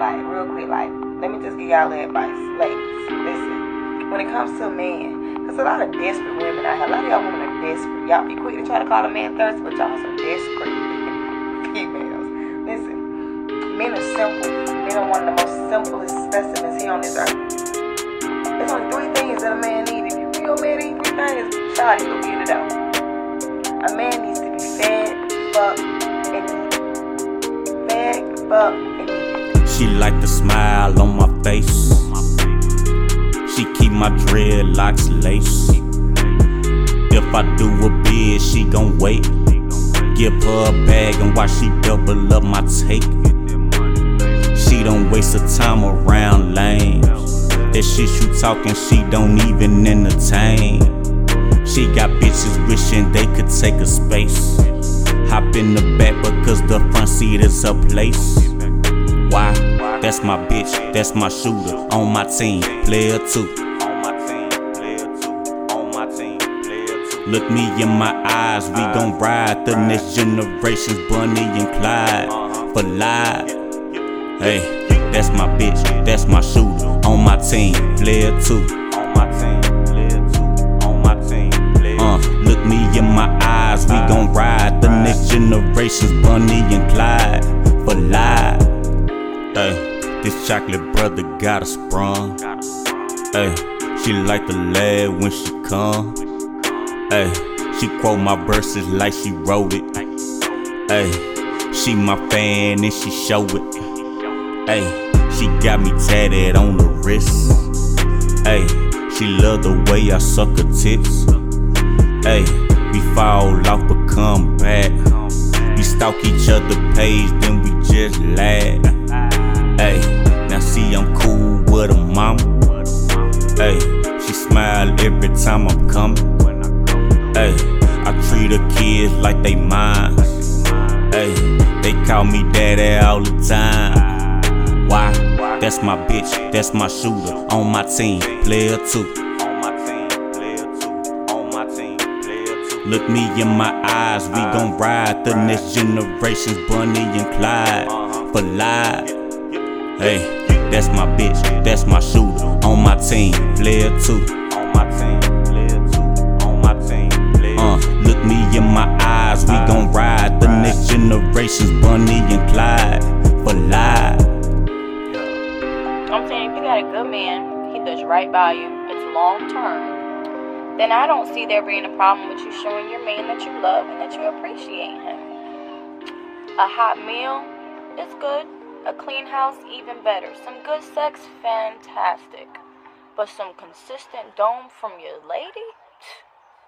like real quick, like let me just give y'all advice, ladies. Listen, when it comes to men, cause a lot of desperate women out here, a lot of y'all women are desperate. Y'all be quick to try to call a man thirsty, but y'all some desperate females. Listen, men are simple. Men are one of the most simplest specimens here on this earth. There's only three things that a man needs. If you your man need three things, you go get it out. A man needs to be fed, fucked, and. Fed, fucked. She like the smile on my face. She keep my dreadlocks laced. If I do a bid, she gon' wait. Give her a bag and watch she double up my take. She don't waste her time around lanes. That shit you talking, she don't even entertain. She got bitches wishing they could take a space. Hop in the back because the front seat is her place. That's my bitch, that's my shooter on my team, player two. Look me in my eyes, we gon' ride the next generations, Bonnie and Clyde for life. Hey, that's my bitch, that's my shooter on my team, player two. Uh, look me in my eyes, we gon' ride the next generations, Bonnie and Clyde for life. Hey, chocolate brother got a sprung. Hey, she like the lad when she come. Hey, she quote my verses like she wrote it. Hey, she my fan and she show it. Hey, she got me tatted on the wrist. Hey, she love the way I suck her tits. Hey, we fall off but come back. We stalk each other page, then we just laugh. Smile every time I'm coming. Hey, I treat her kids like they mine. Hey, they call me daddy all the time. Why? That's my bitch, that's my shooter on my team, player two. Look me in my eyes, we gon' ride the next generations, Bonnie and Clyde for life. Hey, that's my bitch, that's my shooter on my team, player two. Generations, Bonnie and Clyde for life. I'm saying if you got a good man, he does right by you, it's long term, then I don't see there being a problem with you showing your man that you love and that you appreciate him. A hot meal is good, a clean house even better, some good sex fantastic, but some consistent dome from your lady,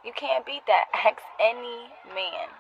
you can't beat that. Ask any man.